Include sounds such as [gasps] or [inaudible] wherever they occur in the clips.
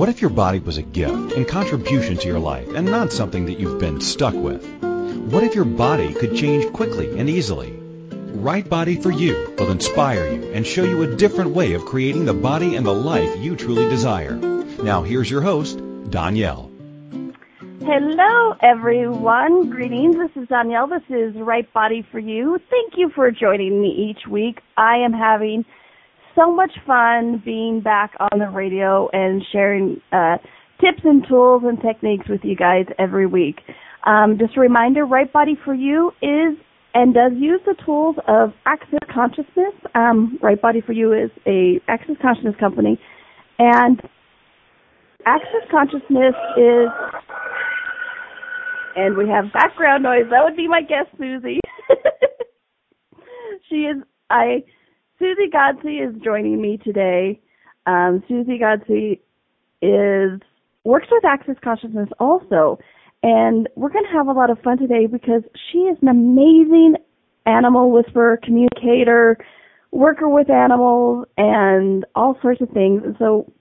What if your body was a gift and contribution to your life and not something that you've been stuck with? What if your body could change quickly and easily? Right Body for You will inspire you and show you a different way of creating the body and the life you truly desire. Now, here's your host, Danielle. Hello, everyone. Greetings. This is Danielle. This is Right Body for You. Thank you for joining me each week. I am having so much fun being back on the radio and sharing uh, tips and tools and techniques with you guys every week. Um, just a reminder, Right Body for You is and does use the tools of Access Consciousness. Um, right Body for You is a Access Consciousness company, and Access Consciousness is, and we have background noise. That would be my guest, Susie. [laughs] she is I Susie Godsey is joining me today. Um, Susie Godsey is works with Access Consciousness also, and we're going to have a lot of fun today because she is an amazing animal whisperer, communicator, worker with animals, and all sorts of things. And so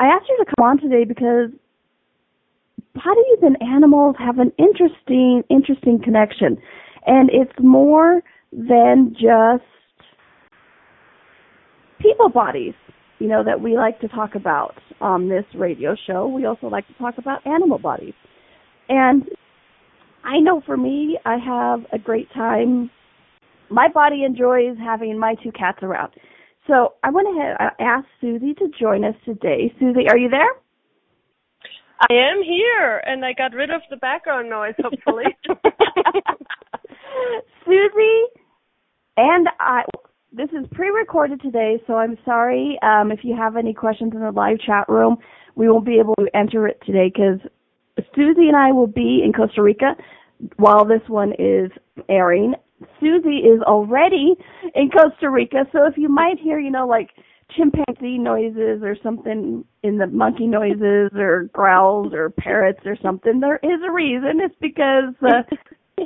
I asked her to come on today because bodies and animals have an interesting, interesting connection, and it's more than just people bodies, you know, that we like to talk about on this radio show. We also like to talk about animal bodies. And I know for me, I have a great time. My body enjoys having my two cats around. So I went ahead and asked Susie to join us today. Susie, are you there? I am here, and I got rid of the background noise, hopefully. [laughs] [laughs] Susie and I, this is pre-recorded today, so I'm sorry um, if you have any questions in the live chat room. We won't be able to enter it today because Susie and I will be in Costa Rica while this one is airing. Susie is already in Costa Rica, so if you might hear, you know, like chimpanzee noises or something in the monkey noises or growls or parrots or something, there is a reason. It's because uh, [laughs]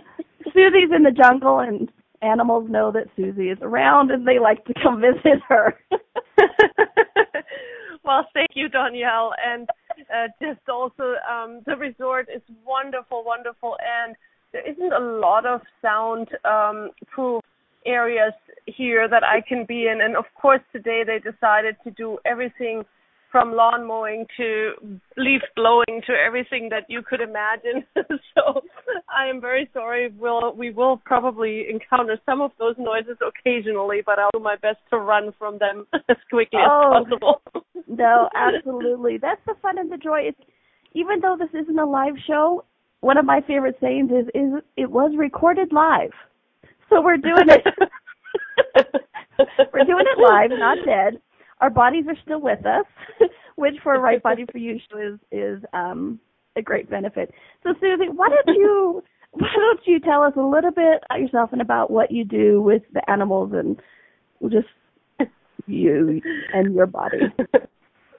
Susie's in the jungle and animals know that Susie is around and they like to come [laughs] visit her. [laughs] well, thank you, Danielle. And uh, just also, um, the resort is wonderful, wonderful, and there isn't a lot of sound um, proof areas here that I can be in. And of course, today they decided to do everything from lawn mowing to leaf blowing to everything that you could imagine. [laughs] so I am very sorry. We'll we will probably encounter some of those noises occasionally, but I'll do my best to run from them [laughs] as quickly oh, as possible. [laughs] no, absolutely. That's the fun and the joy. It's even though this isn't a live show, one of my favorite sayings is is it was recorded live. So we're doing it we're doing it live, not dead our bodies are still with us, [laughs] which for a right body [laughs] for you is is um, a great benefit. So Susie, why don't you [laughs] why don't you tell us a little bit about yourself and about what you do with the animals and just you and your body.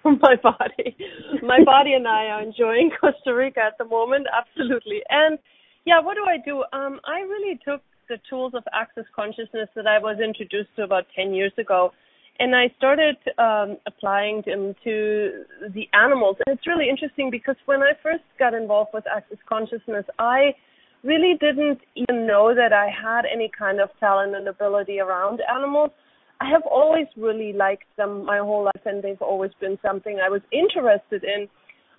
my body. My body and I are enjoying Costa Rica at the moment, absolutely. And yeah, what do I do? Um, I really took the tools of access consciousness that I was introduced to about 10 years ago and I started um, applying them to the animals. And it's really interesting because when I first got involved with Access Consciousness, I really didn't even know that I had any kind of talent and ability around animals. I have always really liked them my whole life, and they've always been something I was interested in.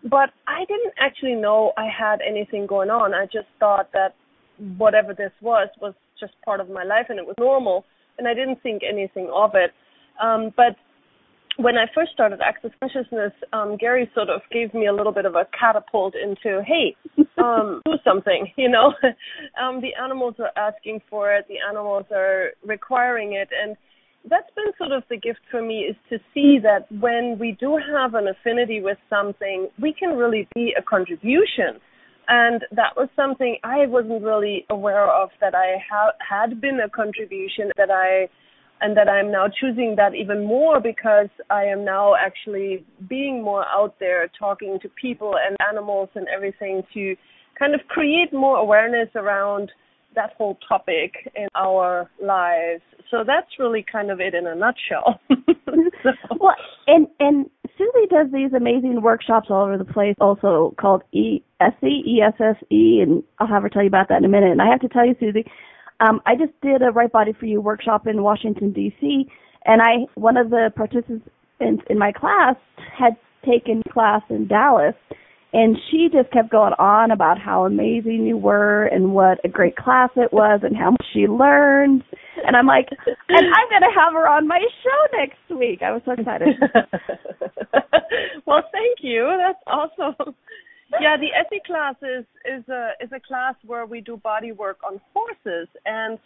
But I didn't actually know I had anything going on. I just thought that whatever this was was just part of my life and it was normal, and I didn't think anything of it. Um, but when I first started Access Consciousness, um, Gary sort of gave me a little bit of a catapult into, hey, um, [laughs] do something. You know, [laughs] um, the animals are asking for it, the animals are requiring it, and that's been sort of the gift for me is to see that when we do have an affinity with something, we can really be a contribution. And that was something I wasn't really aware of that I ha- had been a contribution that I and that I'm now choosing that even more because I am now actually being more out there talking to people and animals and everything to kind of create more awareness around that whole topic in our lives. So that's really kind of it in a nutshell. [laughs] so. Well, and and Susie does these amazing workshops all over the place, also called E E S S E, and I'll have her tell you about that in a minute. And I have to tell you, Susie, um, I just did a Right Body for You workshop in Washington D.C., and I one of the participants in my class had taken class in Dallas, and she just kept going on about how amazing you were and what a great class it was and how much she learned. And I'm like, [laughs] and I'm going to have her on my show next week. I was so excited. [laughs] well, thank you. That's awesome. Yeah, the Essie class is is a is a class where we do body work on horses, and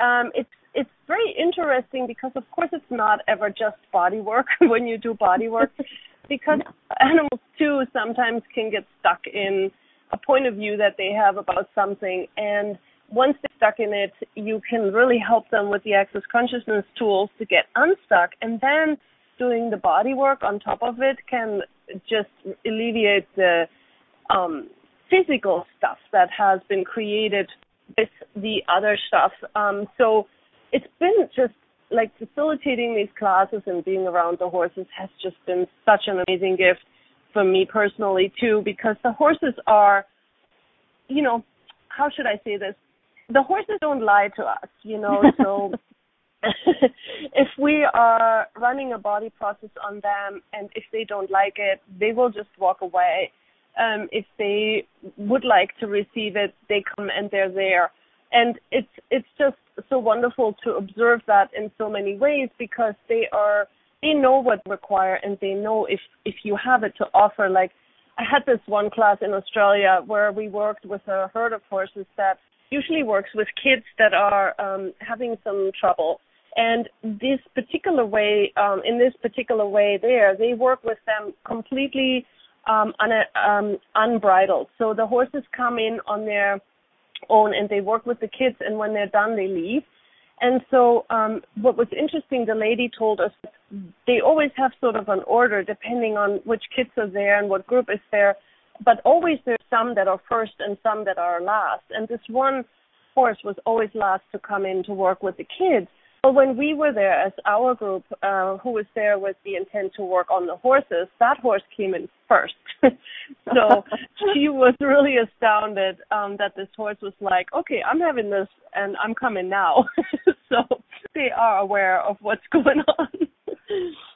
um, it's it's very interesting because of course it's not ever just body work [laughs] when you do body work [laughs] because animals too sometimes can get stuck in a point of view that they have about something. And once they're stuck in it you can really help them with the access consciousness tools to get unstuck. And then doing the body work on top of it can just alleviate the um, physical stuff that has been created with the other stuff. Um, so it's been just like facilitating these classes and being around the horses has just been such an amazing gift for me personally too because the horses are you know how should i say this? The horses don't lie to us you know [laughs] so [laughs] if we are running a body process on them and if they don't like it they will just walk away if they would like to receive it they come and they're there and it's it's just so wonderful to observe that in so many ways because they are they know what require and they know if if you have it to offer like I had this one class in Australia where we worked with a herd of horses that usually works with kids that are um, having some trouble. And this particular way, um, in this particular way, there they work with them completely um, um, unbridled. So the horses come in on their own and they work with the kids and when they're done they leave. And so um what was interesting the lady told us they always have sort of an order depending on which kids are there and what group is there but always there's some that are first and some that are last. And this one horse was always last to come in to work with the kids when we were there as our group, uh, who was there with the intent to work on the horses, that horse came in first. [laughs] so she was really astounded um, that this horse was like, okay, I'm having this and I'm coming now. [laughs] so they are aware of what's [laughs] going on.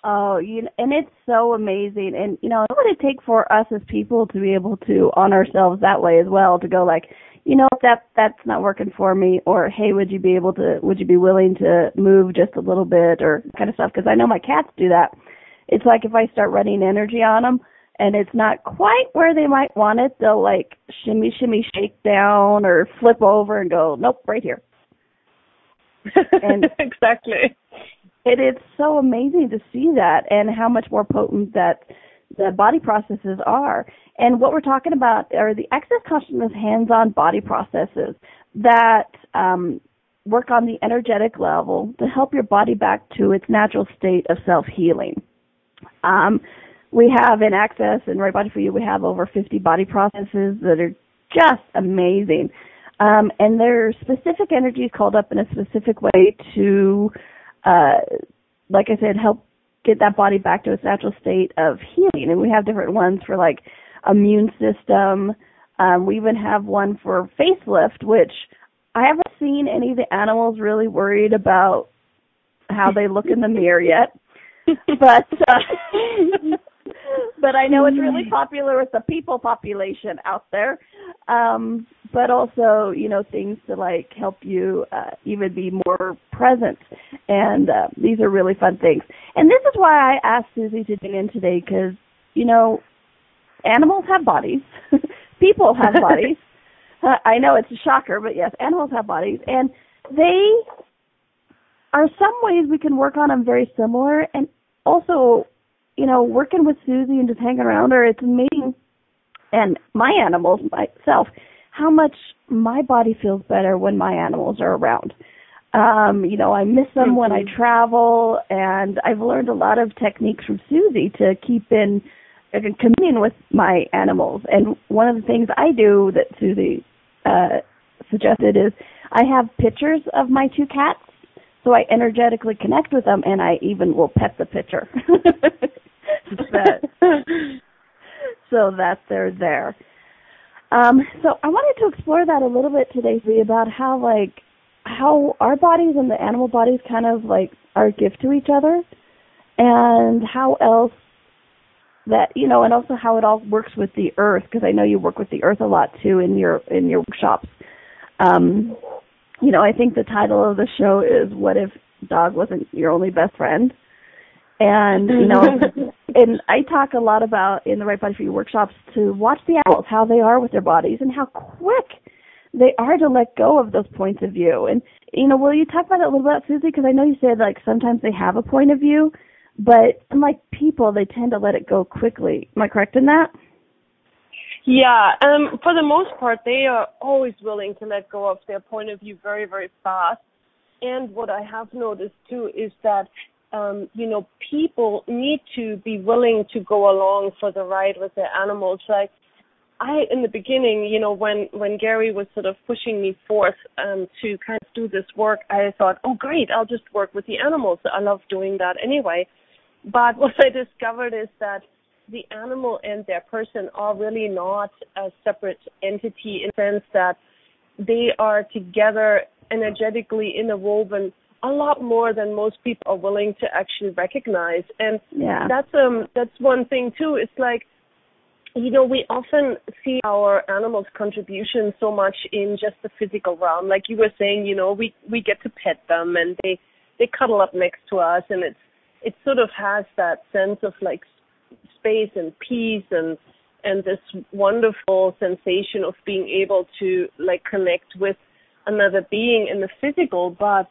Oh, you know, and it's so amazing. And you know, what it take for us as people to be able to on ourselves that way as well? To go like, you know that that's not working for me or hey would you be able to would you be willing to move just a little bit or kind of stuff because i know my cats do that it's like if i start running energy on them and it's not quite where they might want it they'll like shimmy shimmy shake down or flip over and go nope right here and [laughs] exactly it is so amazing to see that and how much more potent that the body processes are. And what we're talking about are the access consciousness hands-on body processes that um, work on the energetic level to help your body back to its natural state of self-healing. Um, we have in Access and Right Body for You, we have over 50 body processes that are just amazing. Um, and there are specific energies called up in a specific way to, uh, like I said, help get that body back to its natural state of healing. And we have different ones for like immune system. Um, we even have one for facelift, which I haven't seen any of the animals really worried about how they look in the mirror yet. [laughs] But uh, [laughs] but I know it's really popular with the people population out there. Um, but also, you know, things to like help you uh, even be more present. And uh, these are really fun things. And this is why I asked Susie to tune in today because, you know, animals have bodies, [laughs] people have [laughs] bodies. Uh, I know it's a shocker, but yes, animals have bodies, and they are some ways we can work on them very similar, and also you know, working with Susie and just hanging around her, it's amazing. And my animals, myself, how much my body feels better when my animals are around. Um, you know, I miss them when I mm-hmm. travel, and I've learned a lot of techniques from Susie to keep in, in communion with my animals. And one of the things I do that Susie uh, suggested is I have pictures of my two cats, so I energetically connect with them, and I even will pet the picture. [laughs] [laughs] so that they're there. Um, so I wanted to explore that a little bit today, see about how like how our bodies and the animal bodies kind of like are a gift to each other, and how else that you know, and also how it all works with the earth because I know you work with the earth a lot too in your in your workshops. Um, you know, I think the title of the show is "What if dog wasn't your only best friend?" And you know, [laughs] and I talk a lot about in the Right Body for You workshops to watch the animals, how they are with their bodies, and how quick they are to let go of those points of view. And you know, will you talk about that a little bit, Susie? Because I know you said like sometimes they have a point of view, but unlike people, they tend to let it go quickly. Am I correct in that? Yeah, um, for the most part, they are always willing to let go of their point of view very, very fast. And what I have noticed too is that, um, you know, people need to be willing to go along for the ride with their animals. Like, I, in the beginning, you know, when, when Gary was sort of pushing me forth, um, to kind of do this work, I thought, oh great, I'll just work with the animals. I love doing that anyway. But [laughs] what I discovered is that the animal and their person are really not a separate entity in the sense that they are together energetically interwoven a lot more than most people are willing to actually recognize. And yeah. that's um that's one thing too. It's like you know, we often see our animals' contribution so much in just the physical realm. Like you were saying, you know, we we get to pet them and they they cuddle up next to us and it's it sort of has that sense of like space and peace and and this wonderful sensation of being able to like connect with another being in the physical but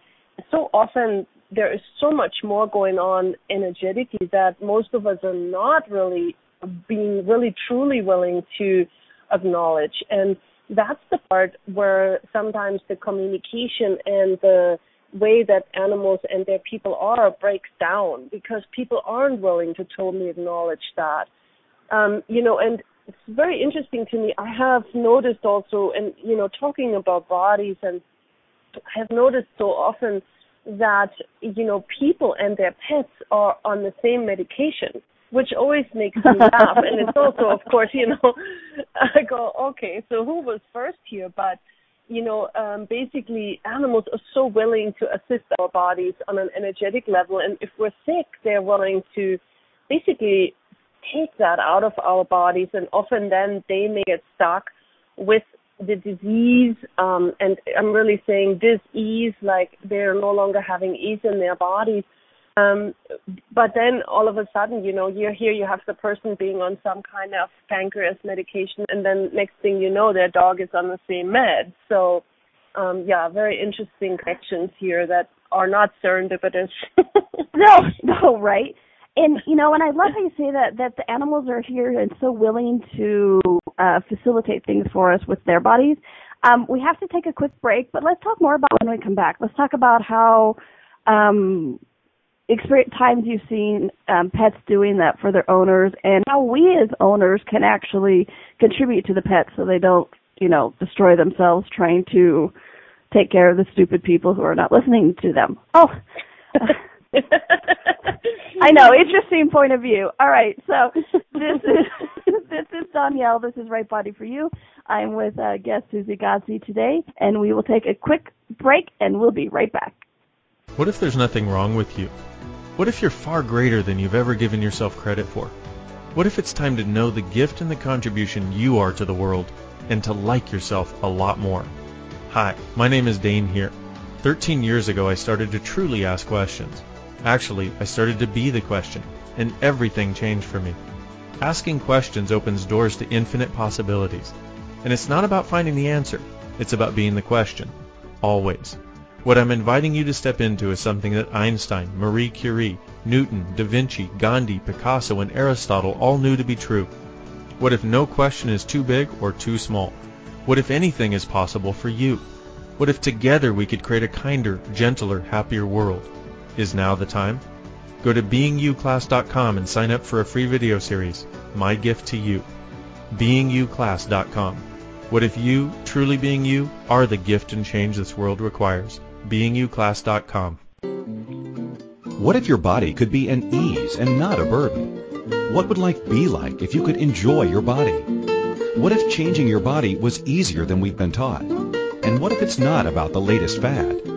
so often there is so much more going on energetically that most of us are not really being really truly willing to acknowledge and that's the part where sometimes the communication and the way that animals and their people are breaks down because people aren't willing to totally acknowledge that. Um, you know, and it's very interesting to me. I have noticed also, and you know, talking about bodies, and I have noticed so often that you know people and their pets are on the same medication, which always makes me [laughs] laugh. and it's also, of course, you know, [laughs] I go, okay, so who was first here? But you know, um, basically animals are so willing to assist our bodies on an energetic level. And if we're sick, they're willing to basically take that out of our bodies. And often then they may get stuck with the disease. Um, and I'm really saying disease, like they're no longer having ease in their bodies. Um, but then all of a sudden, you know, you're here, you have the person being on some kind of pancreas medication, and then next thing you know, their dog is on the same med. So, um, yeah, very interesting connections here that are not serendipitous. [laughs] no, no, right? And you know, and I love how you say that that the animals are here and so willing to uh, facilitate things for us with their bodies. Um, we have to take a quick break, but let's talk more about when we come back. Let's talk about how um, experience times you've seen um, pets doing that for their owners and how we as owners can actually contribute to the pets so they don't you know destroy themselves trying to take care of the stupid people who are not listening to them oh [laughs] [laughs] I know, interesting point of view. All right, so [laughs] this is [laughs] this is Danielle. This is Right Body for You. I'm with uh, guest Susie Godsey today, and we will take a quick break, and we'll be right back. What if there's nothing wrong with you? What if you're far greater than you've ever given yourself credit for? What if it's time to know the gift and the contribution you are to the world and to like yourself a lot more? Hi, my name is Dane Heer. 13 years ago I started to truly ask questions. Actually, I started to be the question, and everything changed for me. Asking questions opens doors to infinite possibilities. And it's not about finding the answer, it's about being the question. Always. What I'm inviting you to step into is something that Einstein, Marie Curie, Newton, Da Vinci, Gandhi, Picasso, and Aristotle all knew to be true. What if no question is too big or too small? What if anything is possible for you? What if together we could create a kinder, gentler, happier world? Is now the time? Go to beingyouclass.com and sign up for a free video series, My Gift to You. beingyouclass.com. What if you, truly being you, are the gift and change this world requires? beingyouclass.com. What if your body could be an ease and not a burden? What would life be like if you could enjoy your body? What if changing your body was easier than we've been taught? And what if it's not about the latest fad?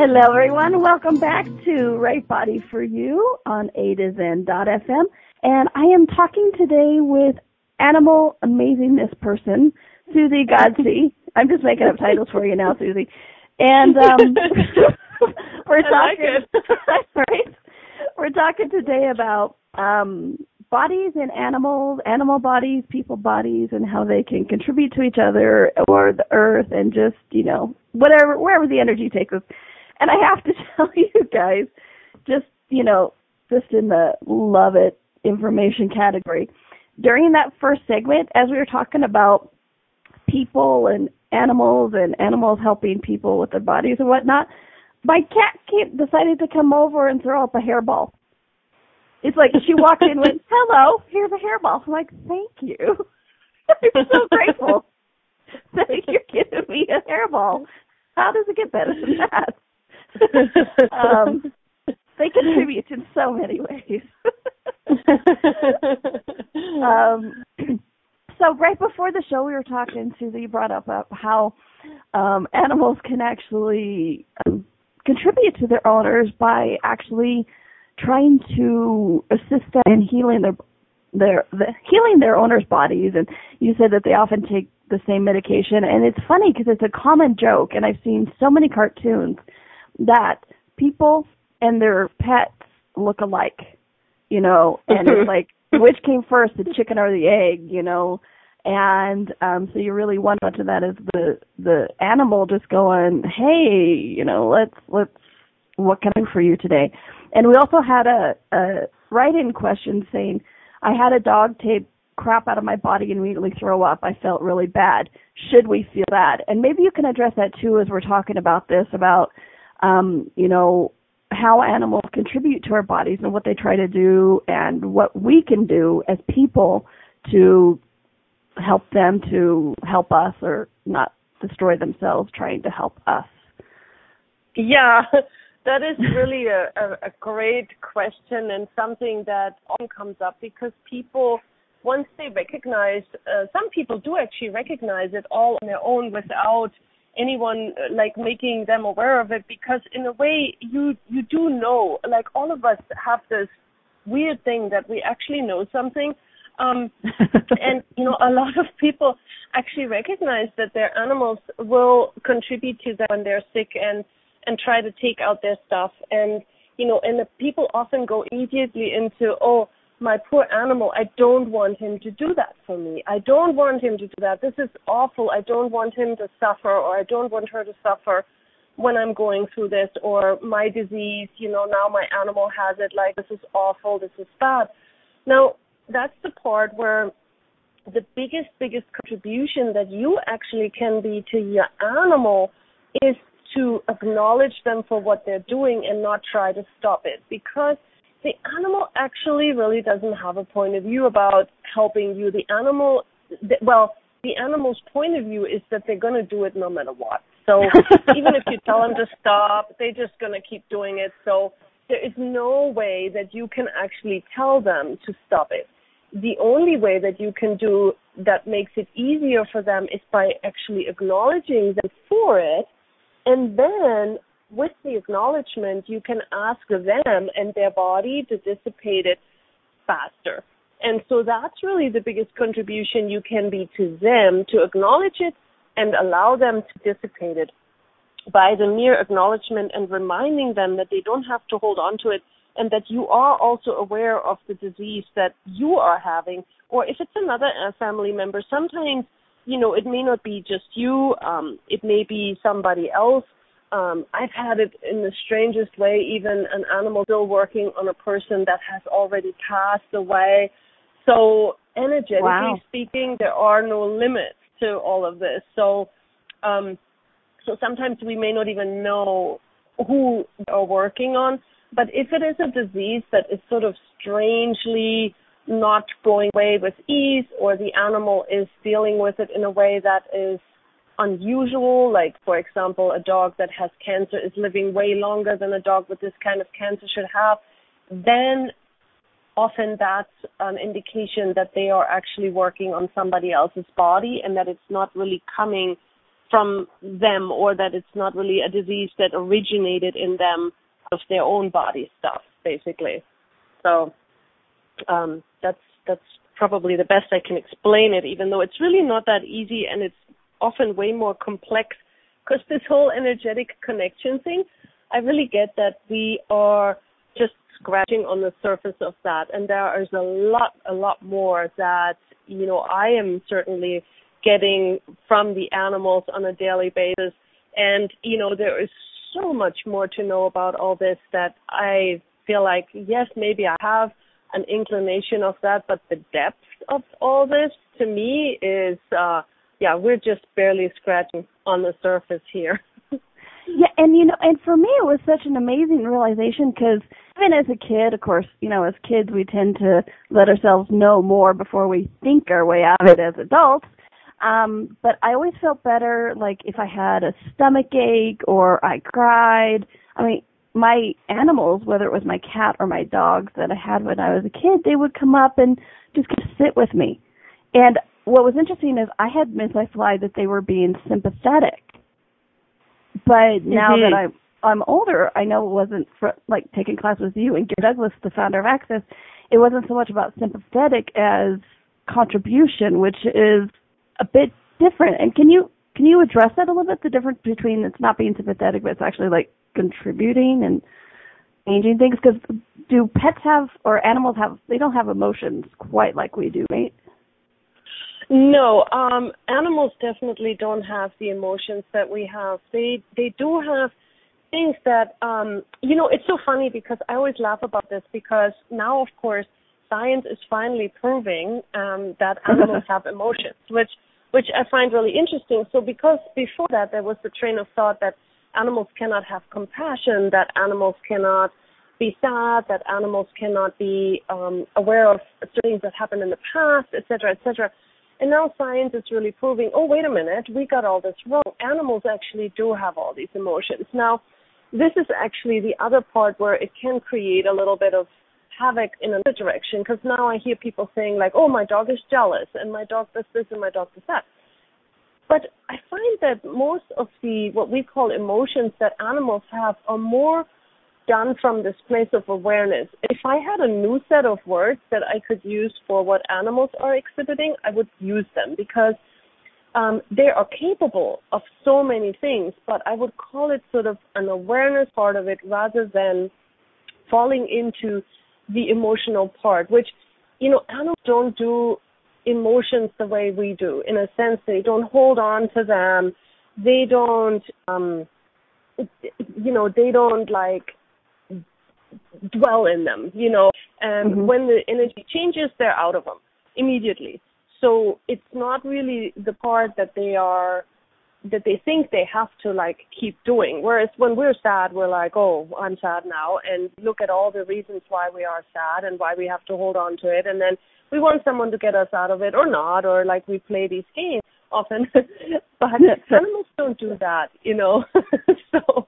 Hello, everyone. Welcome back to Right Body for You on A to Zen.fm. And I am talking today with animal amazingness person, Susie Godsey. I'm just making up titles for you now, Susie. And um, [laughs] we're talking, like [laughs] right? We're talking today about um, bodies in animals, animal bodies, people bodies, and how they can contribute to each other or the earth, and just you know whatever wherever the energy takes us. And I have to [laughs] tell you guys, just, you know, just in the love it information category, during that first segment, as we were talking about people and animals and animals helping people with their bodies and whatnot, my cat came, decided to come over and throw up a hairball. It's like she walked in and went, [laughs] hello, here's a hairball. I'm like, thank you. [laughs] I'm so grateful that you're giving me a hairball. How does it get better than that? Um, [laughs] they contribute in so many ways. [laughs] um, so right before the show, we were talking. Susie brought up uh, how um, animals can actually um, contribute to their owners by actually trying to assist them in healing their their the, healing their owners' bodies. And you said that they often take the same medication, and it's funny because it's a common joke, and I've seen so many cartoons that people and their pets look alike, you know, and it's [laughs] like which came first, the chicken or the egg, you know? And um so you really wonder to that is the the animal just going, Hey, you know, let's let's what can I do for you today? And we also had a, a write in question saying, I had a dog take crap out of my body and immediately throw up. I felt really bad. Should we feel bad? And maybe you can address that too as we're talking about this about um, you know, how animals contribute to our bodies and what they try to do and what we can do as people to help them to help us or not destroy themselves trying to help us. Yeah, [laughs] that is really a, a, great question and something that often comes up because people, once they recognize, uh, some people do actually recognize it all on their own without anyone uh, like making them aware of it because in a way you you do know like all of us have this weird thing that we actually know something um [laughs] and you know a lot of people actually recognize that their animals will contribute to them when they're sick and and try to take out their stuff. And you know and the people often go immediately into oh my poor animal, I don't want him to do that for me. I don't want him to do that. This is awful. I don't want him to suffer or I don't want her to suffer when I'm going through this or my disease, you know, now my animal has it, like this is awful, this is bad. Now, that's the part where the biggest, biggest contribution that you actually can be to your animal is to acknowledge them for what they're doing and not try to stop it because the animal actually really doesn't have a point of view about helping you. The animal, well, the animal's point of view is that they're going to do it no matter what. So [laughs] even if you tell them to stop, they're just going to keep doing it. So there is no way that you can actually tell them to stop it. The only way that you can do that makes it easier for them is by actually acknowledging them for it and then with the acknowledgement, you can ask them and their body to dissipate it faster. And so that's really the biggest contribution you can be to them to acknowledge it and allow them to dissipate it by the mere acknowledgement and reminding them that they don't have to hold on to it and that you are also aware of the disease that you are having. Or if it's another family member, sometimes, you know, it may not be just you, um, it may be somebody else. Um, I've had it in the strangest way, even an animal still working on a person that has already passed away. So energetically wow. speaking, there are no limits to all of this. So, um, so sometimes we may not even know who they are working on. But if it is a disease that is sort of strangely not going away with ease, or the animal is dealing with it in a way that is unusual, like for example, a dog that has cancer is living way longer than a dog with this kind of cancer should have, then often that's an indication that they are actually working on somebody else's body and that it's not really coming from them or that it's not really a disease that originated in them of their own body stuff basically. So um that's that's probably the best i can explain it even though it's really not that easy and it's often way more complex because this whole energetic connection thing i really get that we are just scratching on the surface of that. And there is a lot, a lot more that, you know, I am certainly getting from the animals on a daily basis. And, you know, there is so much more to know about all this that I feel like, yes, maybe I have an inclination of that, but the depth of all this to me is, uh, yeah, we're just barely scratching on the surface here. [laughs] Yeah, and you know, and for me, it was such an amazing realization because even as a kid, of course, you know, as kids, we tend to let ourselves know more before we think our way out of it as adults. Um, but I always felt better, like if I had a stomach ache or I cried. I mean, my animals, whether it was my cat or my dogs that I had when I was a kid, they would come up and just sit with me. And what was interesting is I had misapplied that they were being sympathetic but now mm-hmm. that I'm I'm older, I know it wasn't for, like taking class with you and Gary Douglas, the founder of Access. It wasn't so much about sympathetic as contribution, which is a bit different. And can you can you address that a little bit? The difference between it's not being sympathetic, but it's actually like contributing and changing things. Because do pets have or animals have? They don't have emotions quite like we do, right? No, um, animals definitely don't have the emotions that we have. They they do have things that um, you know. It's so funny because I always laugh about this because now, of course, science is finally proving um, that [laughs] animals have emotions, which which I find really interesting. So because before that there was the train of thought that animals cannot have compassion, that animals cannot be sad, that animals cannot be um, aware of things that happened in the past, etc., etc. And now science is really proving, oh, wait a minute, we got all this wrong. Animals actually do have all these emotions. Now, this is actually the other part where it can create a little bit of havoc in another direction because now I hear people saying like, oh, my dog is jealous and my dog does this and my dog does that. But I find that most of the what we call emotions that animals have are more done from this place of awareness. If I had a new set of words that I could use for what animals are exhibiting, I would use them because um, they are capable of so many things, but I would call it sort of an awareness part of it rather than falling into the emotional part, which, you know, animals don't do emotions the way we do. In a sense, they don't hold on to them. They don't, um, you know, they don't like dwell in them, you know. And mm-hmm. when the energy changes, they're out of them immediately. So it's not really the part that they are that they think they have to like keep doing. Whereas when we're sad, we're like, oh, I'm sad now, and look at all the reasons why we are sad and why we have to hold on to it, and then we want someone to get us out of it or not, or like we play these games often. [laughs] but animals don't do that, you know. [laughs] so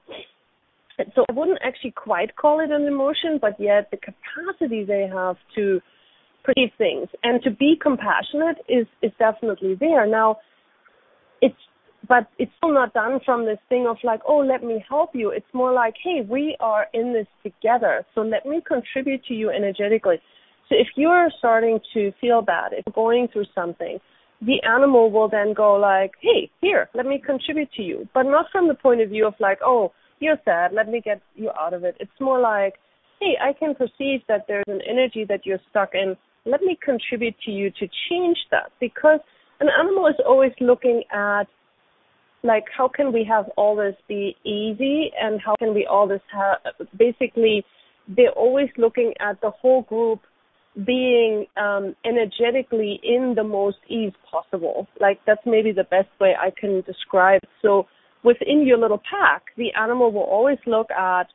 so I wouldn't actually quite call it an emotion, but yet the capacity they have to perceive things and to be compassionate is is definitely there. Now, it's but it's still not done from this thing of like, oh, let me help you. It's more like, hey, we are in this together, so let me contribute to you energetically. So if you're starting to feel bad, if you're going through something, the animal will then go like, hey, here, let me contribute to you. But not from the point of view of like, oh, you're sad, let me get you out of it. It's more like, hey, I can perceive that there's an energy that you're stuck in. Let me contribute to you to change that because an animal is always looking at like how can we have all this be easy and how can we all this have basically they're always looking at the whole group being um, energetically in the most ease possible. Like that's maybe the best way I can describe. So within your little pack, the animal will always look at,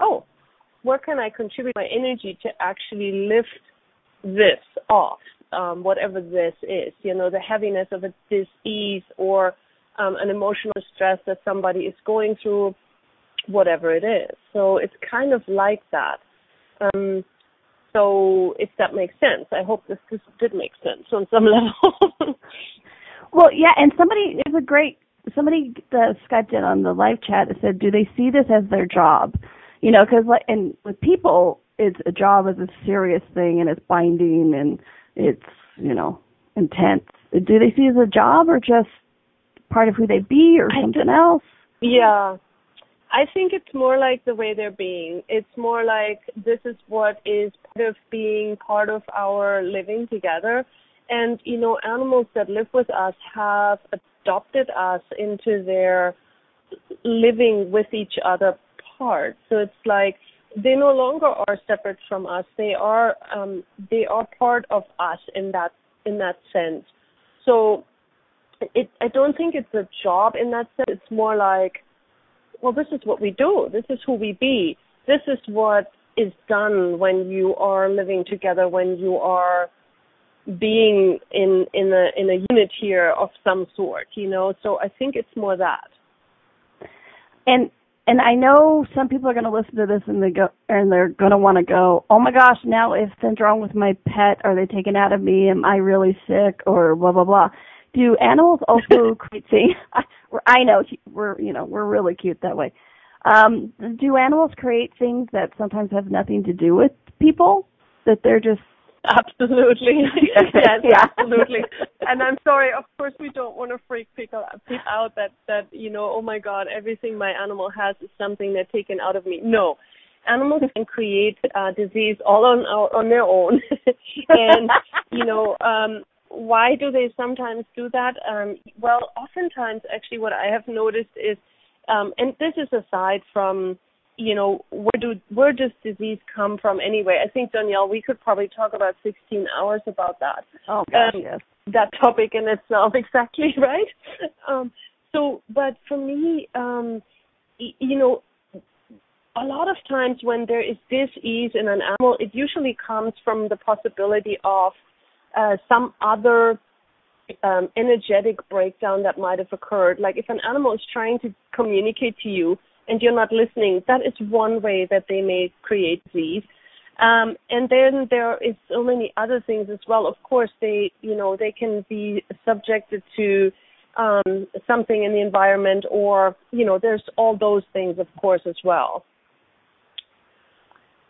oh, where can I contribute my energy to actually lift this off, um, whatever this is, you know, the heaviness of a disease or um, an emotional stress that somebody is going through, whatever it is. So it's kind of like that. Um, so if that makes sense, I hope this, this did make sense on some [laughs] level. well, yeah, and somebody is a great somebody that Skyped in on the live chat said, do they see this as their job? You know, because like, and with people, it's a job is a serious thing and it's binding and it's you know intense. Do they see it as a job or just part of who they be or something else? Yeah. I think it's more like the way they're being. It's more like this is what is part of being part of our living together. And, you know, animals that live with us have adopted us into their living with each other part. So it's like they no longer are separate from us. They are um, they are part of us in that in that sense. So it I don't think it's a job in that sense. It's more like, well, this is what we do. This is who we be. This is what is done when you are living together. When you are being in in a in a unit here of some sort, you know. So I think it's more that. And and I know some people are going to listen to this and they go and they're going to want to go, oh my gosh, now if something's wrong with my pet, are they taken out of me? Am I really sick or blah blah blah? Do animals also [laughs] create things? [laughs] I know we're you know we're really cute that way. Um, do animals create things that sometimes have nothing to do with people? That they're just Absolutely. [laughs] yes, yeah. absolutely. And I'm sorry, of course we don't want to freak people out that that you know, oh my god, everything my animal has is something they're taken out of me. No. Animals can create uh, disease all on on their own. [laughs] and you know, um why do they sometimes do that? Um well, oftentimes actually what I have noticed is um and this is aside from you know, where do where does disease come from anyway? I think Danielle, we could probably talk about 16 hours about that. Oh gosh, um, yes. That topic in itself, [laughs] exactly right. Um, so, but for me, um, you know, a lot of times when there is dis-ease in an animal, it usually comes from the possibility of uh, some other um, energetic breakdown that might have occurred. Like if an animal is trying to communicate to you and you're not listening, that is one way that they may create these. Um, and then there is so many other things as well. Of course, they, you know, they can be subjected to um, something in the environment, or you know, there's all those things, of course, as well.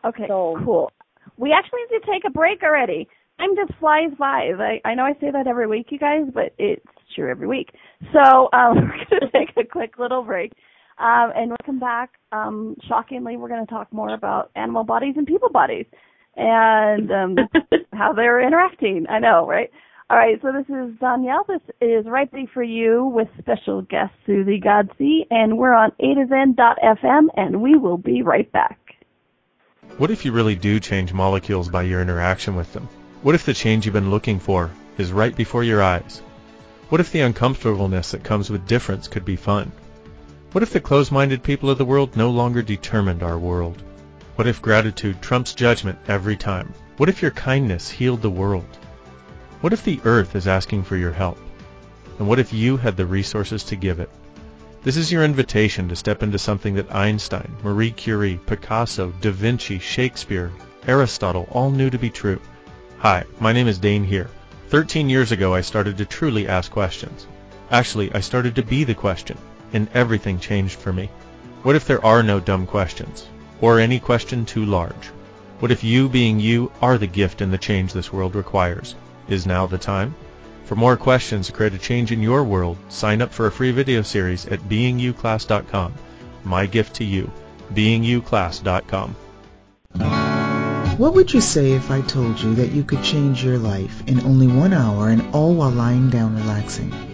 Okay, so, cool. We actually need to take a break already. Time just flies by. I, I know I say that every week, you guys, but it's true every week. So um, [laughs] we're going to take a quick little break. Um, and when we come back, um, shockingly, we're going to talk more about animal bodies and people bodies and um, [laughs] how they're interacting. I know, right? All right, so this is Danielle. This is Right Thing for You with special guest Susie Godsey, and we're on A to Zen.fm, and we will be right back. What if you really do change molecules by your interaction with them? What if the change you've been looking for is right before your eyes? What if the uncomfortableness that comes with difference could be fun? What if the closed-minded people of the world no longer determined our world? What if gratitude trumps judgment every time? What if your kindness healed the world? What if the earth is asking for your help? And what if you had the resources to give it? This is your invitation to step into something that Einstein, Marie Curie, Picasso, Da Vinci, Shakespeare, Aristotle all knew to be true. Hi, my name is Dane Heer. 13 years ago I started to truly ask questions. Actually, I started to be the question, and everything changed for me. What if there are no dumb questions? Or any question too large? What if you being you are the gift and the change this world requires? Is now the time? For more questions to create a change in your world, sign up for a free video series at beingyouclass.com. My gift to you, beingyouclass.com. What would you say if I told you that you could change your life in only one hour and all while lying down relaxing?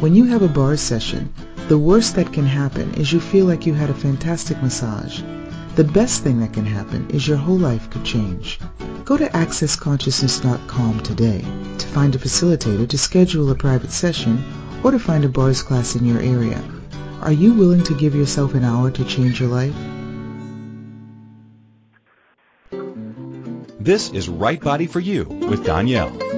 When you have a bar session, the worst that can happen is you feel like you had a fantastic massage. The best thing that can happen is your whole life could change. Go to accessconsciousness.com today to find a facilitator to schedule a private session or to find a bars class in your area. Are you willing to give yourself an hour to change your life? This is Right Body for You with Danielle.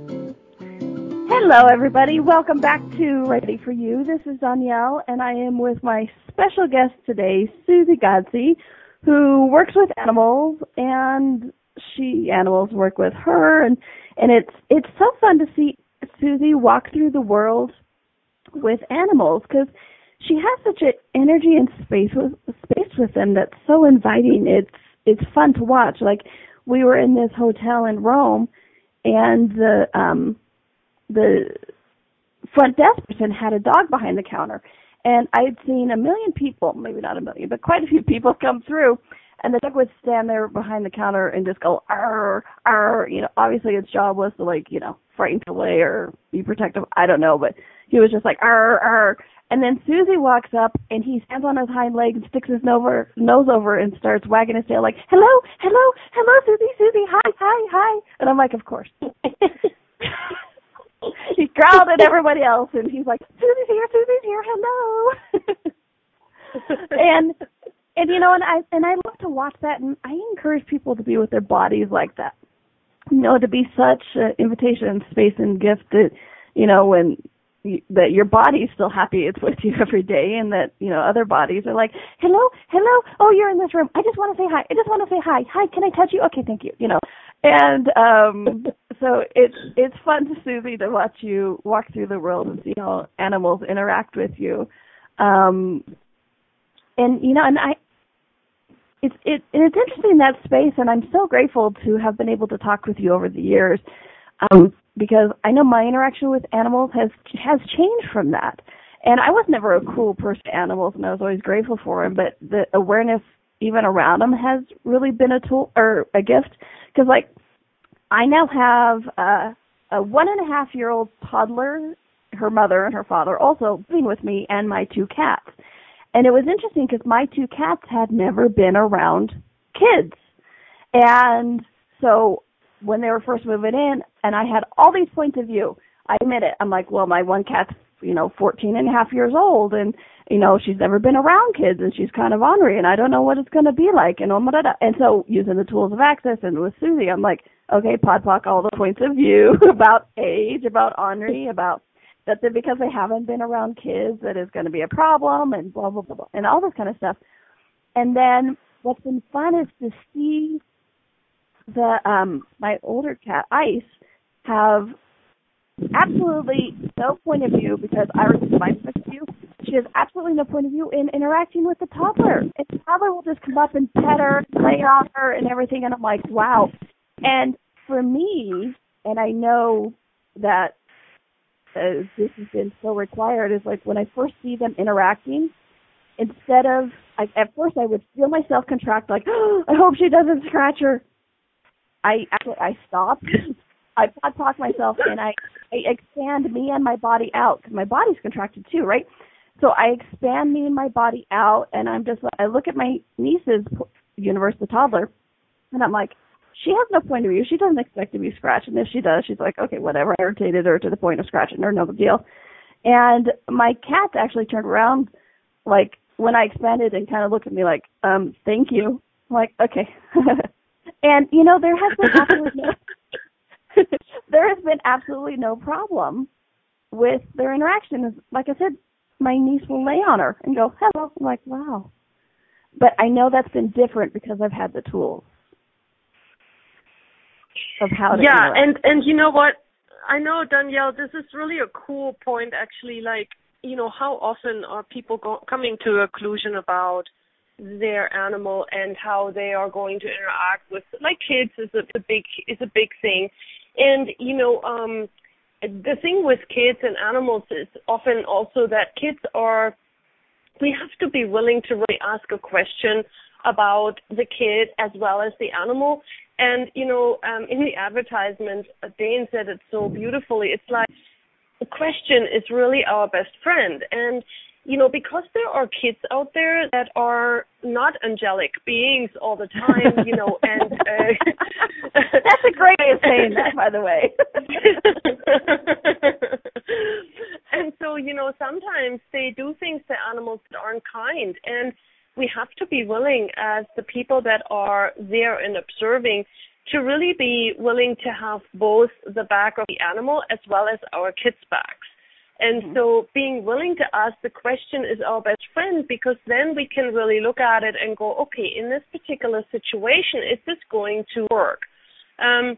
Hello, everybody. Welcome back to Ready for You. This is Danielle, and I am with my special guest today, Suzy Godsey, who works with animals, and she animals work with her, and and it's it's so fun to see Suzy walk through the world with animals because she has such an energy and space with space with them that's so inviting. It's it's fun to watch. Like we were in this hotel in Rome, and the um the front desk person had a dog behind the counter. And I had seen a million people, maybe not a million, but quite a few people come through, and the dog would stand there behind the counter and just go, arr, arr. You know, obviously its job was to like, you know, frighten away or be protective. I don't know, but he was just like, arr, arr. And then Suzy walks up and he stands on his hind legs and sticks his nose over and starts wagging his tail like, hello, hello, hello, Suzy, Suzy, hi, hi, hi. And I'm like, of course. [laughs] [laughs] he growled at everybody else, and he's like, "Suzy's here, Suzy's here, hello." [laughs] and and you know, and I and I love to watch that, and I encourage people to be with their bodies like that. You know, to be such an invitation, space, and gift that you know when that your body's still happy it's with you every day and that you know other bodies are like hello hello oh you're in this room. I just want to say hi. I just want to say hi. Hi can i touch you? Okay thank you you know and um [laughs] so it's it's fun to Suzy to watch you walk through the world and see how animals interact with you. Um and you know and I it's it and it's interesting that space and I'm so grateful to have been able to talk with you over the years. Um because I know my interaction with animals has has changed from that. And I was never a cool person to animals and I was always grateful for them, but the awareness even around them has really been a tool or a gift because like I now have a, a one and a half year old toddler, her mother and her father also living with me, and my two cats. And it was interesting because my two cats had never been around kids. And so when they were first moving in, and I had all these points of view, I admit it. I'm like, well, my one cat's, you know, 14 and a half years old, and you know, she's never been around kids and she's kind of ornery and I don't know what it's going to be like and um, and so using the tools of access and with Suzy, I'm like, okay, podpoc all the points of view [laughs] about age, about ornery, about that because they haven't been around kids that is going to be a problem and blah blah blah, blah and all this kind of stuff. And then what's been fun is to see the um my older cat Ice have absolutely no point of view because I was my point of view. She has absolutely no point of view in interacting with the toddler. And the toddler will just come up and pet her, lay on her, and everything. And I'm like, wow. And for me, and I know that uh, this has been so required, is like when I first see them interacting, instead of I, at first I would feel myself contract like oh, [gasps] I hope she doesn't scratch her. I actually I stop. I podpoc myself and I, I expand me and my body out because my body's contracted too, right? So I expand me and my body out, and I'm just I look at my niece's universe, the toddler, and I'm like, she has no point of view. She doesn't expect to be scratched, and if she does, she's like, okay, whatever. I irritated her to the point of scratching her, no big deal. And my cat actually turned around, like when I expanded, and kind of looked at me like, um, thank you. I'm like, okay. [laughs] and you know, there has been [laughs] absolutely no, [laughs] there has been absolutely no problem with their interaction. Like I said, my niece will lay on her and go, hello. I'm like, wow. But I know that's been different because I've had the tools of how to yeah interact. and and you know what i know danielle this is really a cool point actually like you know how often are people go- coming to a conclusion about their animal and how they are going to interact with like kids is a, a big is a big thing and you know um the thing with kids and animals is often also that kids are we have to be willing to really ask a question about the kid as well as the animal and you know, um, in the advertisement, uh, Dane said it so beautifully. It's like the question is really our best friend, and you know, because there are kids out there that are not angelic beings all the time, you know, [laughs] and uh, [laughs] that's a great way of saying that, by the way. [laughs] and so, you know, sometimes they do things to animals that aren't kind, and we have to be willing as the people that are there and observing to really be willing to have both the back of the animal as well as our kids' backs. And mm-hmm. so being willing to ask the question is our best friend because then we can really look at it and go, okay, in this particular situation, is this going to work? Um,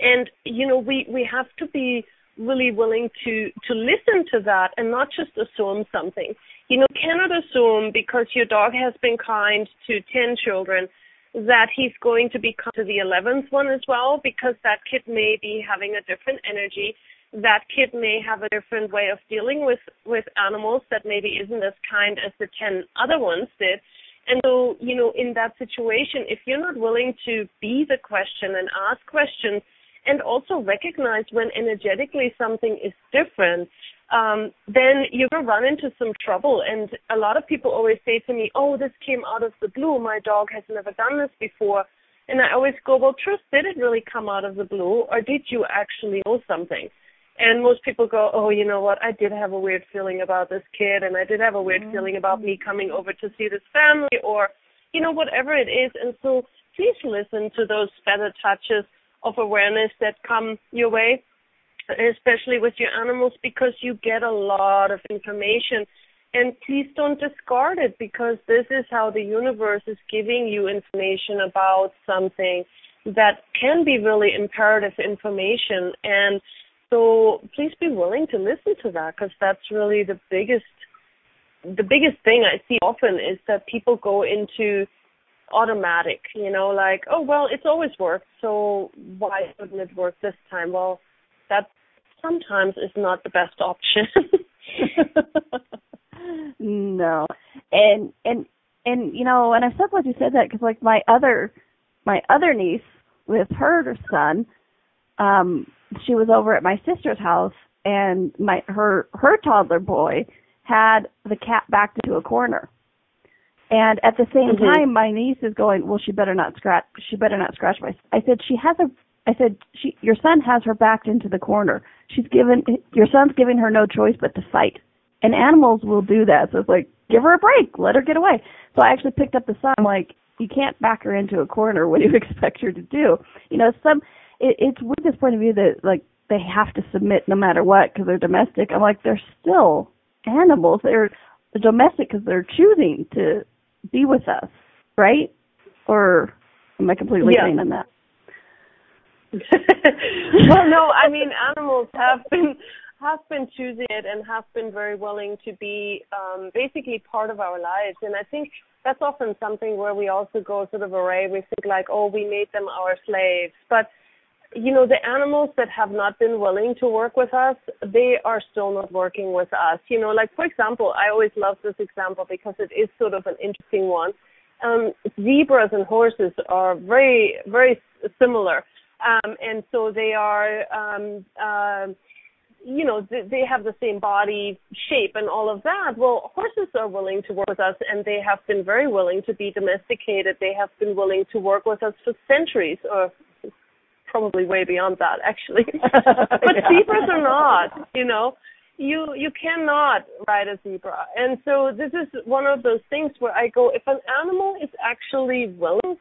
and you know, we we have to be really willing to to listen to that and not just assume something you know, cannot assume because your dog has been kind to 10 children that he's going to be kind to the 11th one as well because that kid may be having a different energy. That kid may have a different way of dealing with, with animals that maybe isn't as kind as the 10 other ones did. And so, you know, in that situation, if you're not willing to be the question and ask questions and also recognize when energetically something is different, um, then you're to run into some trouble. And a lot of people always say to me, oh, this came out of the blue. My dog has never done this before. And I always go, well, Truth, did it really come out of the blue or did you actually know something? And most people go, oh, you know what? I did have a weird feeling about this kid and I did have a weird mm-hmm. feeling about me coming over to see this family or, you know, whatever it is. And so please listen to those feather touches of awareness that come your way especially with your animals, because you get a lot of information. And please don't discard it because this is how the universe is giving you information about something that can be really imperative information. And so please be willing to listen to that because that's really the biggest the biggest thing I see often is that people go into automatic, you know, like, oh well, it's always worked, so why wouldn't it work this time? Well, that sometimes is not the best option. [laughs] no, and and and you know, and I'm so glad you said that because like my other my other niece with her son, um, she was over at my sister's house, and my her her toddler boy had the cat backed into a corner. And at the same mm-hmm. time, my niece is going, well, she better not scratch. She better not scratch my. I said she has a I said, she, your son has her backed into the corner. She's given, your son's giving her no choice but to fight. And animals will do that. So it's like, give her a break. Let her get away. So I actually picked up the son. I'm like, you can't back her into a corner. What do you [laughs] expect her to do? You know, some, it, it's with this point of view that like they have to submit no matter what because they're domestic. I'm like, they're still animals. They're domestic because they're choosing to be with us, right? Or am I completely yeah. saying on that? [laughs] well, no, I mean animals have been have been choosing it and have been very willing to be um, basically part of our lives. And I think that's often something where we also go sort of array. We think like, oh, we made them our slaves, but you know, the animals that have not been willing to work with us, they are still not working with us. You know, like for example, I always love this example because it is sort of an interesting one. Um, zebras and horses are very, very similar. Um, and so they are, um, uh, you know, th- they have the same body shape and all of that. Well, horses are willing to work with us and they have been very willing to be domesticated. They have been willing to work with us for centuries or probably way beyond that actually. [laughs] but zebras are not, you know. You you cannot ride a zebra. And so this is one of those things where I go if an animal is actually willing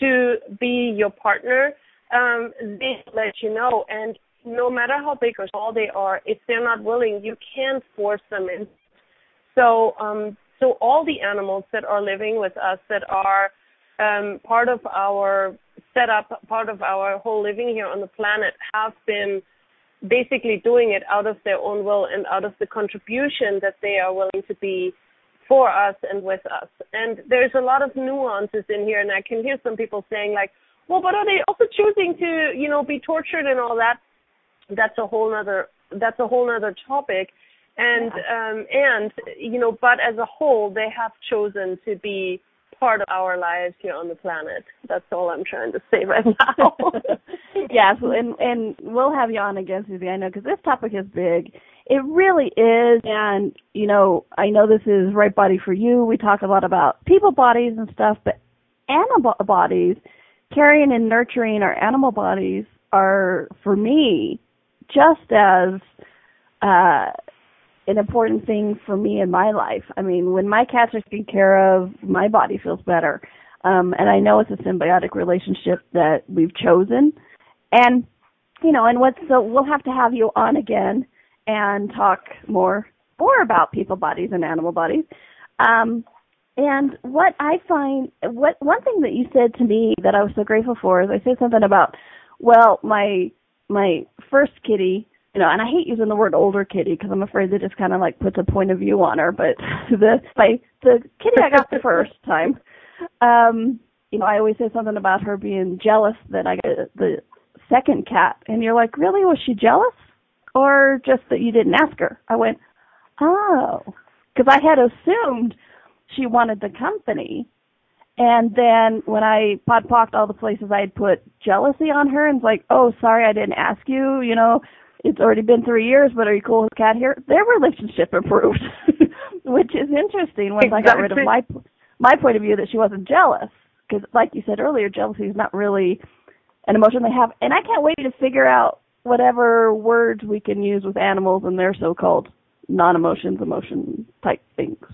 to be your partner, um, they let you know and no matter how big or small they are, if they're not willing, you can't force them in. So um so all the animals that are living with us that are um, part of our setup, part of our whole living here on the planet, have been basically doing it out of their own will and out of the contribution that they are willing to be for us and with us. And there's a lot of nuances in here, and I can hear some people saying like, well, but are they also choosing to, you know, be tortured and all that? That's a whole other that's a whole other topic. And yeah. um and you know, but as a whole they have chosen to be part of our lives here on the planet. That's all I'm trying to say right now. [laughs] yes, and and we'll have you on again, Suzy. I know because this topic is big. It really is, and you know, I know this is right body for you. We talk a lot about people bodies and stuff, but animal bodies, carrying and nurturing our animal bodies are for me just as uh an important thing for me in my life. I mean, when my cats are taken care of, my body feels better. Um, and I know it's a symbiotic relationship that we've chosen. And, you know, and what's so we'll have to have you on again and talk more more about people bodies and animal bodies. Um, and what I find, what one thing that you said to me that I was so grateful for is I said something about, well, my my first kitty you know, and I hate using the word older kitty because I'm afraid that just kind of like puts a point of view on her. But [laughs] the my the kitty I got the first time, um, you know, I always say something about her being jealous that I got the second cat, and you're like, really? Was she jealous, or just that you didn't ask her? I went, oh, because I had assumed she wanted the company. And then when I podpocked all the places I had put jealousy on her and was like, oh, sorry, I didn't ask you, you know, it's already been three years, but are you cool with cat here? Their relationship improved, [laughs] which is interesting once exactly. I got rid of my my point of view that she wasn't jealous. Because, like you said earlier, jealousy is not really an emotion they have, and I can't wait to figure out whatever words we can use with animals and their so-called non-emotions, emotion type things.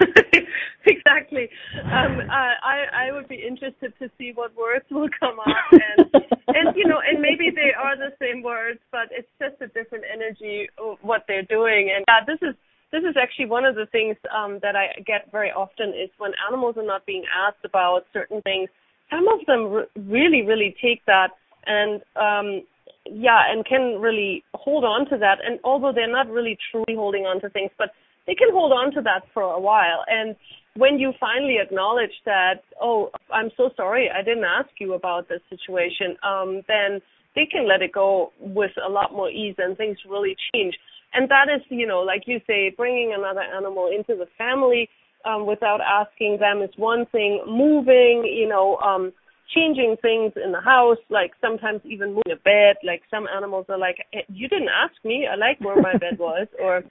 [laughs] exactly. Um, I I would be interested to see what words will come up, [laughs] and and you know, and maybe they are the same words, but it's just a different energy of what they're doing. And yeah, this is this is actually one of the things um, that I get very often is when animals are not being asked about certain things. Some of them re- really really take that and um yeah and can really hold on to that and although they're not really truly holding on to things but they can hold on to that for a while. And when you finally acknowledge that, oh, I'm so sorry, I didn't ask you about this situation, um, then they can let it go with a lot more ease and things really change. And that is, you know, like you say, bringing another animal into the family um, without asking them is one thing. Moving, you know, um, changing things in the house, like sometimes even moving a bed. Like some animals are like, "You didn't ask me. I like where my bed was," or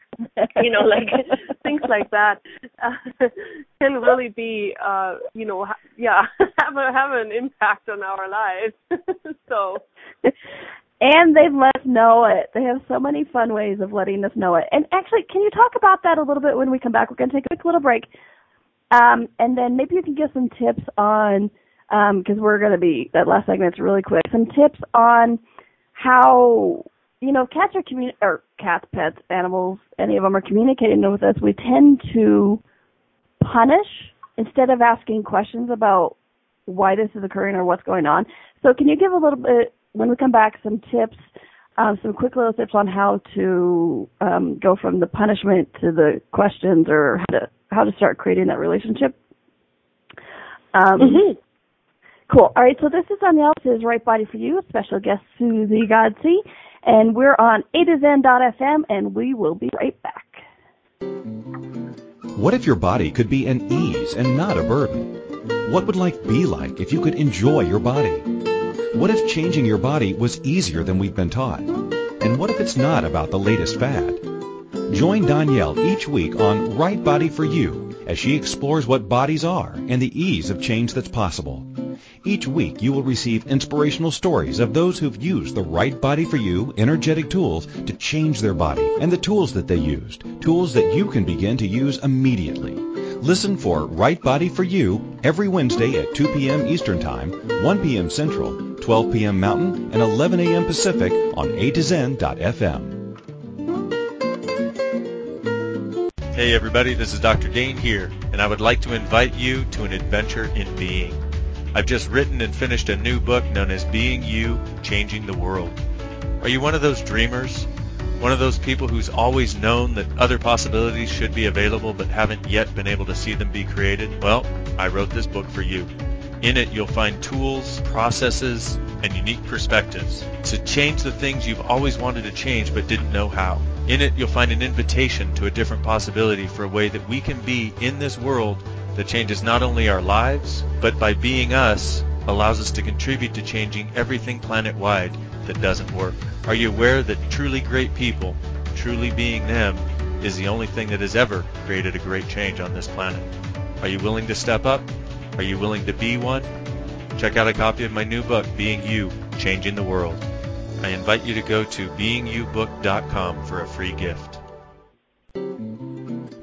you know, like [laughs] things like that uh, [laughs] can really be, uh, you know, ha- yeah, [laughs] have a have an impact on our lives. so. And they've let us know it. They have so many fun ways of letting us know it. And actually, can you talk about that a little bit when we come back? We're going to take a quick little break. Um, and then maybe you can give some tips on because um, we're going to be that last segment's really quick. Some tips on how you know cats are commun or cats, pets, animals, any of them are communicating with us. We tend to punish instead of asking questions about why this is occurring or what's going on. So can you give a little bit when we come back some tips? Um, some quick little tips on how to um, go from the punishment to the questions or how to how to start creating that relationship. Um, mm-hmm Cool. All right, so this is Danielle. Is Right Body for You, special guest Suzy Godsey, and we're on A to Zen.fm, and we will be right back. What if your body could be an ease and not a burden? What would life be like if you could enjoy your body? What if changing your body was easier than we've been taught? And what if it's not about the latest fad? Join Danielle each week on Right Body for You as she explores what bodies are and the ease of change that's possible. Each week you will receive inspirational stories of those who've used the right body for you energetic tools to change their body and the tools that they used, tools that you can begin to use immediately. Listen for Right Body for You every Wednesday at 2 p.m. Eastern Time, 1 p.m. Central, 12 p.m. Mountain, and 11 a.m. Pacific on A to Zen.fm. Hey everybody, this is Dr. Dane Heer, and I would like to invite you to an adventure in being. I've just written and finished a new book known as Being You, Changing the World. Are you one of those dreamers? One of those people who's always known that other possibilities should be available but haven't yet been able to see them be created? Well, I wrote this book for you. In it, you'll find tools, processes, and unique perspectives to change the things you've always wanted to change but didn't know how. In it, you'll find an invitation to a different possibility for a way that we can be in this world that changes not only our lives, but by being us, allows us to contribute to changing everything planet-wide that doesn't work. Are you aware that truly great people, truly being them, is the only thing that has ever created a great change on this planet? Are you willing to step up? Are you willing to be one? Check out a copy of my new book, Being You, Changing the World. I invite you to go to beingyoubook.com for a free gift.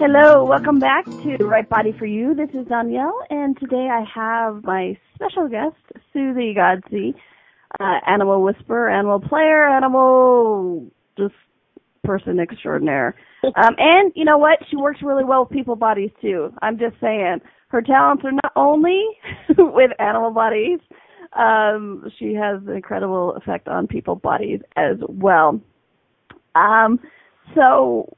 Hello, welcome back to Right Body for You. This is Danielle, and today I have my special guest, Suzy Godsey, uh, animal whisperer, animal player, animal just person extraordinaire. [laughs] Um, and you know what? She works really well with people bodies too. I'm just saying, her talents are not only [laughs] with animal bodies. Um, she has an incredible effect on people bodies as well. Um, so,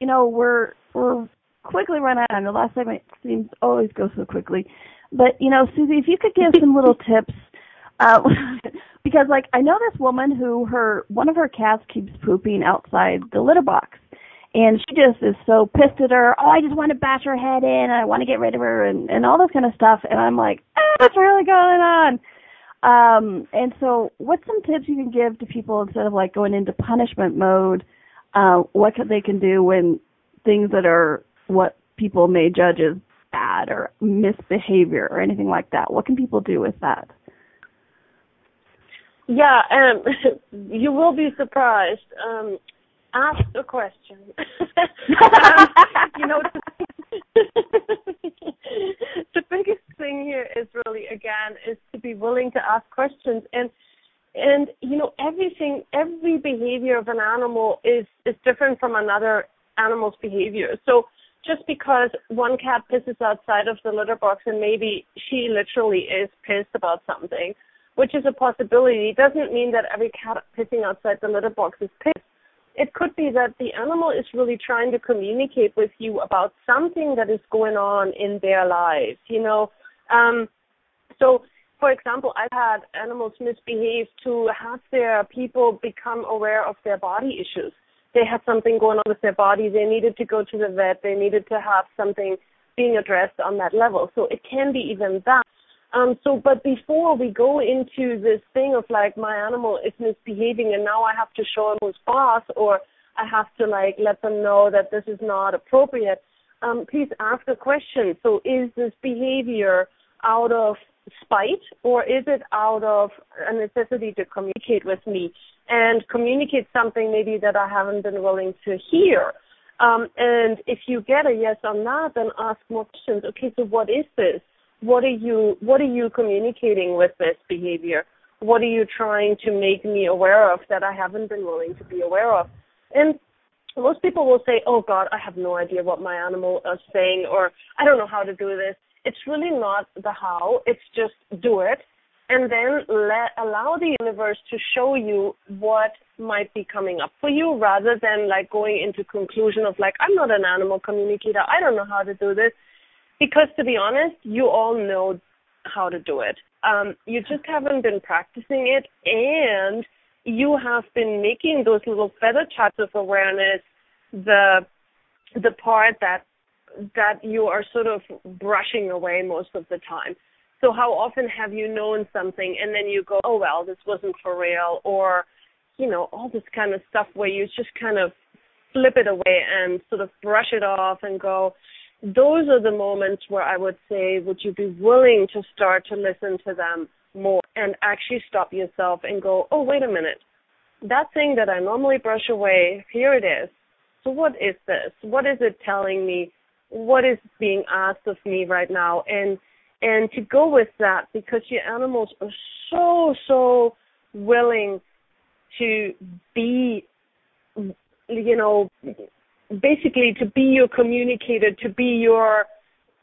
you know, we're we're quickly run out. and The last segment seems always go so quickly. But you know, Suzy, if you could give some little [laughs] tips, uh, [laughs] because like I know this woman who her one of her cats keeps pooping outside the litter box, and she just is so pissed at her. Oh, I just want to bash her head in, and I want to get rid of her, and and all this kind of stuff. And I'm like, ah, what's really going on? Um, and so, what's some tips you can give to people instead of like going into punishment mode? Uh, what they can do when things that are what people may judge as bad or misbehavior or anything like that. What can people do with that? Yeah, um, [laughs] you will be surprised. Um, ask a question. um, [laughs] you know, [laughs] the biggest thing here is really again is to be willing to ask questions and and you know everything every behavior of an animal is is different from another animal's behavior. So just because one cat pisses outside of the litter box and maybe she literally is pissed about something, which is a possibility, doesn't mean that every cat pissing outside the litter box is pissed. It could be that the animal is really trying to communicate with you about something that is going on in their lives, you know. Um, so, for example, I've had animals misbehave to have their people become aware of their body issues they had something going on with their body, they needed to go to the vet, they needed to have something being addressed on that level. So it can be even that. Um, so, but before we go into this thing of like my animal is misbehaving and now I have to show him who's boss or I have to like let them know that this is not appropriate, um, please ask a question. So is this behavior out of spite or is it out of a necessity to communicate with me and communicate something maybe that I haven't been willing to hear? Um, and if you get a yes on that, then ask more questions. Okay, so what is this? what are you what are you communicating with this behavior? What are you trying to make me aware of that I haven't been willing to be aware of? And most people will say, "Oh God, I have no idea what my animal is saying," or "I don't know how to do this." It's really not the how; it's just do it, and then let allow the universe to show you what might be coming up for you, rather than like going into conclusion of like, "I'm not an animal communicator; I don't know how to do this," because to be honest, you all know how to do it. Um, you just haven't been practicing it, and you have been making those little feather touch of awareness the the part that that you are sort of brushing away most of the time. So how often have you known something and then you go, oh well, this wasn't for real, or you know all this kind of stuff where you just kind of flip it away and sort of brush it off and go. Those are the moments where I would say, would you be willing to start to listen to them more and actually stop yourself and go, oh wait a minute, that thing that I normally brush away, here it is so what is this? What is it telling me? What is being asked of me right now? And and to go with that because your animals are so so willing to be you know basically to be your communicator to be your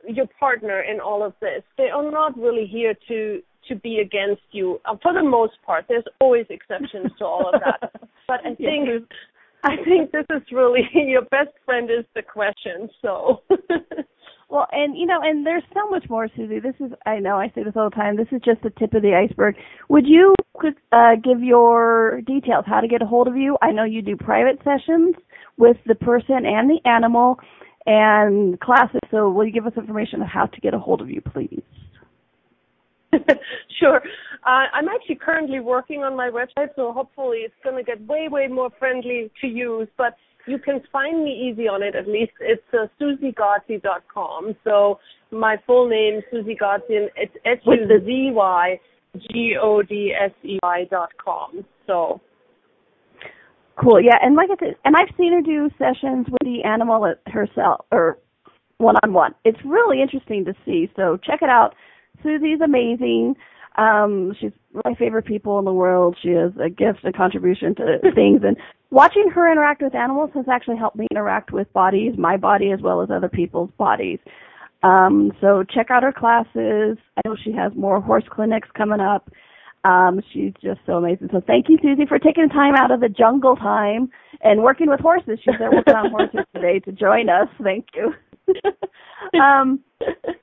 your partner in all of this they are not really here to to be against you uh, for the most part there's always exceptions to all of that [laughs] but i think [laughs] I think this is really [laughs] your best friend is the question. So. [laughs] well, and you know, and there's so much more, Suzy. This is I know I say this all the time. This is just the tip of the iceberg. Would you uh, give your details how to get a hold of you? I know you do private sessions with the person and the animal and classes. So will you give us information on how to get a hold of you, please? [laughs] sure. Uh, I'm actually currently working on my website, so hopefully it's going to get way, way more friendly to use. But you can find me easy on it. At least it's uh, suzygodsey.com. So my full name, Suzy Godsey, it's S U Z Y G O D S E Y dot com. So. Cool. Yeah, and like I said, and I've seen her do sessions with the animal herself or one on one. It's really interesting to see. So check it out. Suzy's amazing. Um, she's my favorite people in the world. She is a gift, a contribution to [laughs] things, and watching her interact with animals has actually helped me interact with bodies, my body as well as other people's bodies. Um, so check out her classes. I know she has more horse clinics coming up. Um, she's just so amazing. So thank you, Suzy, for taking time out of the jungle time and working with horses. She's there working on horses today to join us. Thank you. [laughs] um,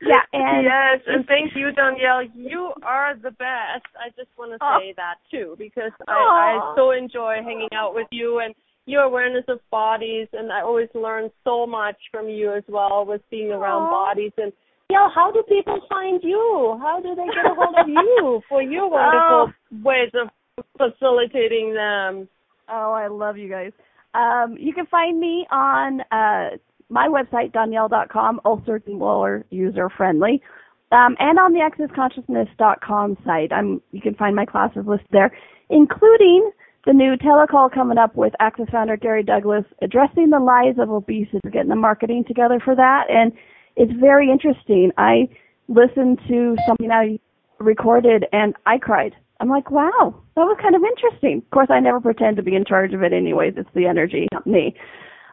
yeah, and yes, and thank you, Danielle. You are the best. I just want to say oh. that too because I, I so enjoy hanging out with you and your awareness of bodies, and I always learn so much from you as well with being around bodies and. Yeah, how do people find you? How do they get a hold of you for your [laughs] wonderful oh. ways of facilitating them? Oh, I love you guys. Um, you can find me on uh, my website, Danielle.com, also more user friendly. Um, and on the accessconsciousness.com site, I'm, you can find my classes listed there, including the new telecall coming up with Access founder Gary Douglas addressing the lies of obesity, getting the marketing together for that. And it's very interesting. I listened to something I recorded and I cried. I'm like, wow, that was kind of interesting. Of course, I never pretend to be in charge of it anyways. It's the energy, not me.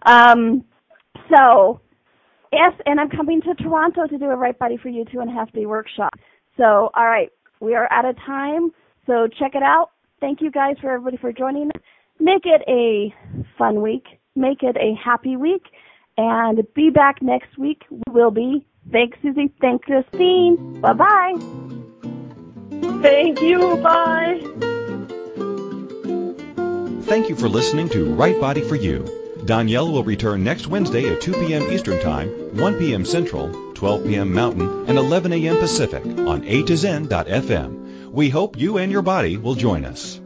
Um, so, yes, and I'm coming to Toronto to do a Right Body for You two and a half day workshop. So, all right, we are out of time. So check it out. Thank you guys for everybody for joining. Make it a fun week. Make it a happy week. And be back next week. We will be. Thanks, Suzy. Thanks, Christine. Bye bye. Thank you. Bye. Thank you for listening to Right Body for You. Danielle will return next Wednesday at 2 p.m. Eastern Time, 1 p.m. Central, 12 p.m. Mountain, and 11 a.m. Pacific on A to Zen.fm. We hope you and your body will join us.